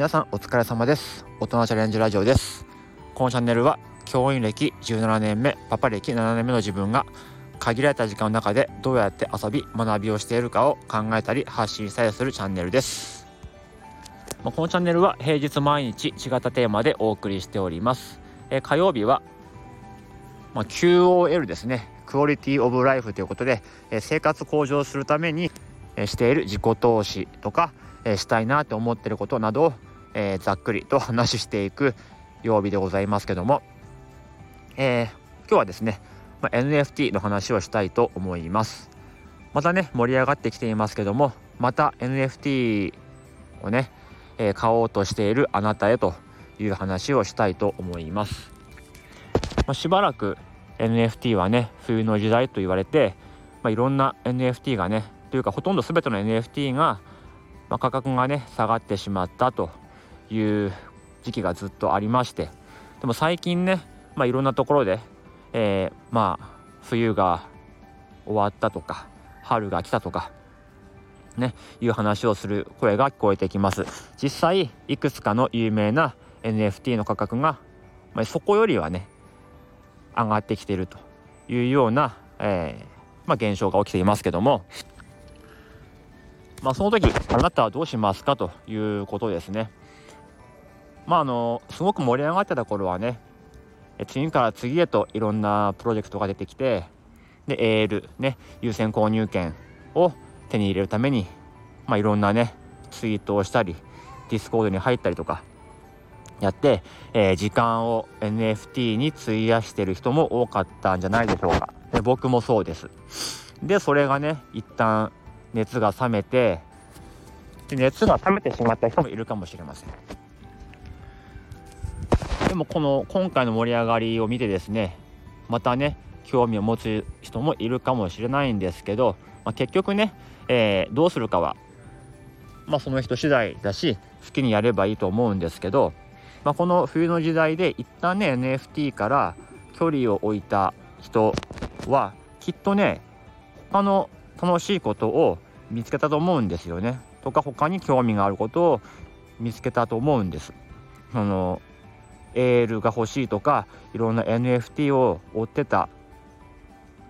皆さんお疲れ様です。大人チャレンジラジオです。このチャンネルは教員歴17年目パパ歴7年目の自分が限られた時間の中でどうやって遊び学びをしているかを考えたり発信したりするチャンネルです。このチャンネルは平日毎日違ったテーマでお送りしております。え火曜日はまあ、QOL ですね。クオリティオブライフということで、え生活向上するために、えしている自己投資とか、えしたいなって思ってることなどを、えざっくりと話していく曜日でございますけども、えー、今日はですね、まあ、NFT の話をしたいと思います。またね盛り上がってきていますけどもまた NFT をね、えー、買おうとしているあなたへという話をしたいと思います、まあ、しばらく NFT はね冬の時代と言われて、まあ、いろんな NFT がねというかほとんど全ての NFT が、ま、価格がね下がってしまったという時期がずっとありましてでも最近ね、まあ、いろんなところで、えー、まあ冬が終わったとか春が来たとかねいう話をする声が聞こえてきます実際いくつかの有名な NFT の価格が、まあ、そこよりはね上がってきているというような、えー、まあ、現象が起きていますけども、まあ、その時あなたはどうしますか？ということですね。まああのすごく盛り上がってた頃はね次から次へといろんなプロジェクトが出てきてで AL ね優先購入権を手に入れるために、まあ、いろんなねツイートをしたり Discord に入ったりとかやって、えー、時間を NFT に費やしてる人も多かったんじゃないでしょうか。で僕もそうです。で、それがね、一旦熱が冷めて、で熱が冷めてしまった人もいるかもしれません。でもこの今回の盛り上がりを見てですね、またね、興味を持つ人もいるかもしれないんですけど、まあ、結局ね、えー、どうするかは、まあ、その人次第だし好きにやればいいと思うんですけどまあ、この冬の時代で一旦ね NFT から距離を置いた人はきっとね他の楽しいことを見つけたと思うんですよね。とか他に興味があることを見つけたと思うんです。そのエールが欲しいとかいろんな NFT を追ってた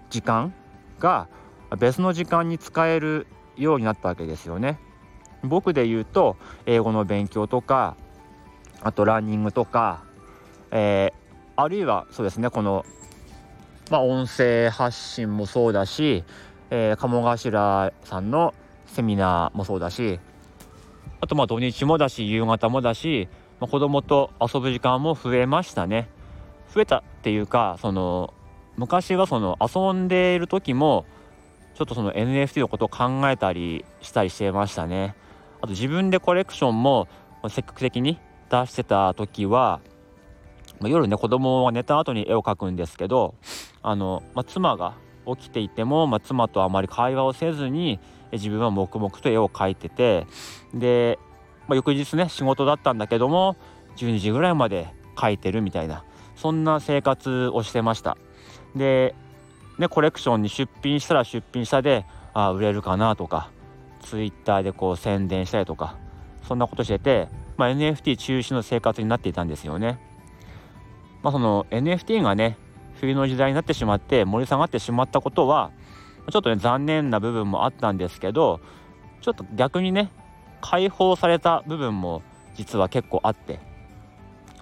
時間が別の時間に使えるようになったわけですよね。僕で言うと英語の勉強とかあとランニングとか、えー、あるいはそうですねこの、まあ、音声発信もそうだし、えー、鴨頭さんのセミナーもそうだしあとまあ土日もだし夕方もだし、まあ、子供と遊ぶ時間も増えましたね。増えたっていうかその昔はその遊んでいる時もちょっとその NFT のことを考えたりしたりしてましたね。あと自分でコレクションも積極的に出してた時は、まあ、夜ね子供が寝た後に絵を描くんですけどあの、まあ、妻が起きていても、まあ、妻とあまり会話をせずに自分は黙々と絵を描いててで、まあ、翌日ね仕事だったんだけども12時ぐらいまで描いてるみたいなそんな生活をしてましたで、ね、コレクションに出品したら出品したであ売れるかなとかツイッターでこう宣伝したりとかそんなことしててまあ、NFT 中止の生活になっていたんですよね。まあ、その NFT がね冬の時代になってしまって盛り下がってしまったことはちょっとね残念な部分もあったんですけどちょっと逆にね解放された部分も実は結構あって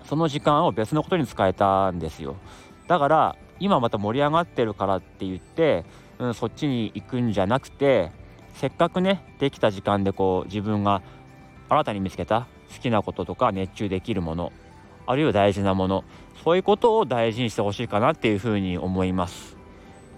その時間を別のことに使えたんですよ。だから今また盛り上がってるからって言って、うん、そっちに行くんじゃなくてせっかくねできた時間でこう自分が新たに見つけた好きなこととか熱中できるものあるいは大事なものそういうことを大事にしてほしいかなっていうふうに思います。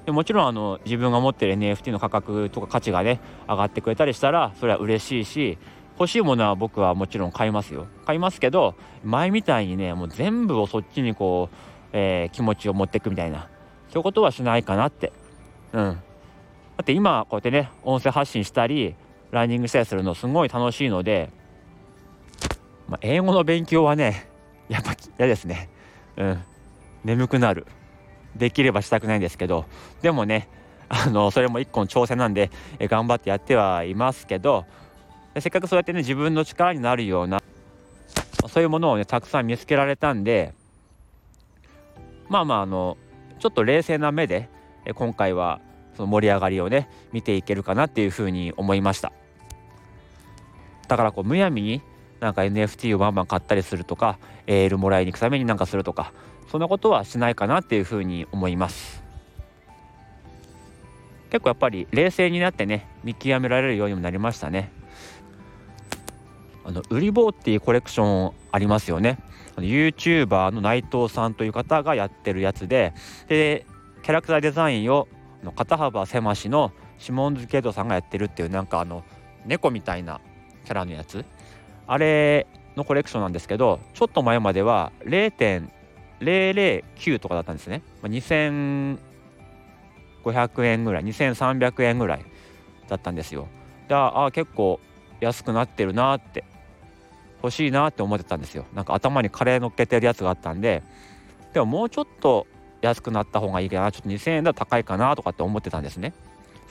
でもちろんあの自分が持ってる NFT の価格とか価値がね上がってくれたりしたらそれは嬉しいし欲しいものは僕はもちろん買いますよ。買いますけど前みたいにねもう全部をそっちにこう、えー、気持ちを持っていくみたいな。そういうことはしないかなって。うん。だって今こうやってね音声発信したりランニングしたりするのすごい楽しいのでまあ、英語の勉強はねやっぱ嫌ですね。うん。眠くなる。できればしたくないんですけどでもね あのそれも一個の挑戦なんでえ頑張ってやってはいますけどせっかくそうやってね自分の力になるようなそういうものをねたくさん見つけられたんでまあまああのちょっと冷静な目で今回はその盛り上がりをね見ていけるかなっていうふうに思いました。だからこうむやみになんか NFT をバンバン買ったりするとかエールもらいに行くためになんかするとかそんなことはしないかなっていうふうに思います。結構やっぱり冷静になってね見極められるようにもなりましたね。あの売り棒っていうコレクションありますよね。YouTuber の内藤さんという方がやってるやつででキャラクターデザインを肩幅狭しのシモンズ・ケイトさんがやってるっていうなんかあの猫みたいなキャラのやつ。あれのコレクションなんですけどちょっと前までは0.009とかだったんですね、まあ、2500円ぐらい2300円ぐらいだったんですよ。でああ結構安くなってるなって欲しいなって思ってたんですよ。なんか頭にカレー乗っけてるやつがあったんで。でももうちょっと安くなった方がいいかな。ちょっと2000円だと高いかなとかって思ってたんですね。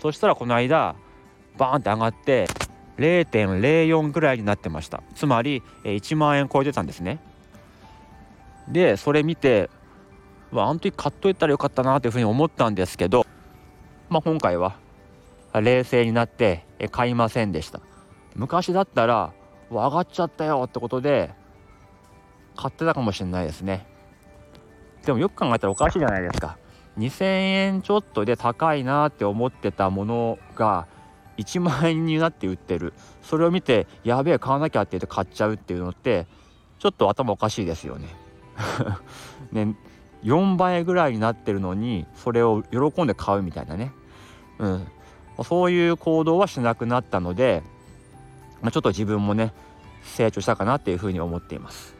そしたらこの間バーンって上がって0.04ぐらいになってました。つまり1万円超えてたんですね。でそれ見てあの時買っといたらよかったなというふうに思ったんですけど、まあ、今回は冷静になって買いませんでした。昔だったら上がっちゃったよってことで買ってたかもしれないですね。でもよく考えたらおかしいじゃないですか。2000円ちょっとで高いなって思ってたものが1万円になって売ってる。それを見てやべえ買わなきゃって言って買っちゃうっていうのってちょっと頭おかしいですよね。ね4倍ぐらいになってるのにそれを喜んで買うみたいなね、うん、そういう行動はしなくなったので、まあ、ちょっと自分もね成長したかなっていうふうに思っています。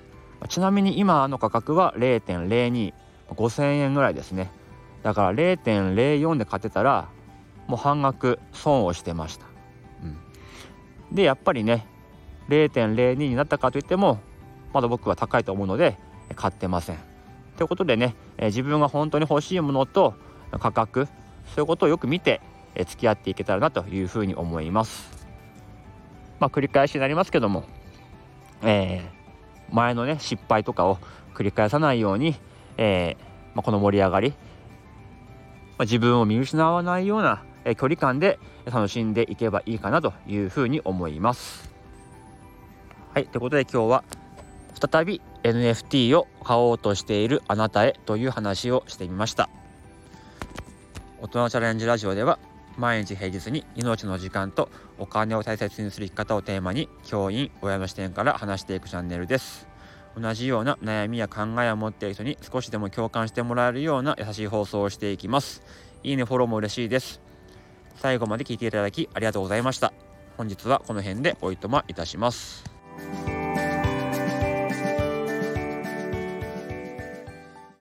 ちなみに今の価格は0.025000円ぐらいですね。だから0.04で買ってたらもう半額損をしてました、うん、でやっぱりね0.02になったかといってもまだ僕は高いと思うので買ってません。ということでね自分が本当に欲しいものと価格そういうことをよく見て付き合っていけたらなというふうに思います。まあ繰り返しになりますけどもえー、前のね失敗とかを繰り返さないように、えーまあ、この盛り上がり、まあ、自分を見失わないような、えー、距離感で楽しんでいけばいいかなというふうに思います。はいということで今日は再び NFT を買おうとしているあなたへという話をしてみました。大人チャレンジラジオでは毎日平日に命の時間とお金を大切にする生き方をテーマに教員親の視点から話していくチャンネルです同じような悩みや考えを持っている人に少しでも共感してもらえるような優しい放送をしていきますいいねフォローも嬉しいです最後まで聞いていただきありがとうございました。本日はこの辺でおいとまいたします。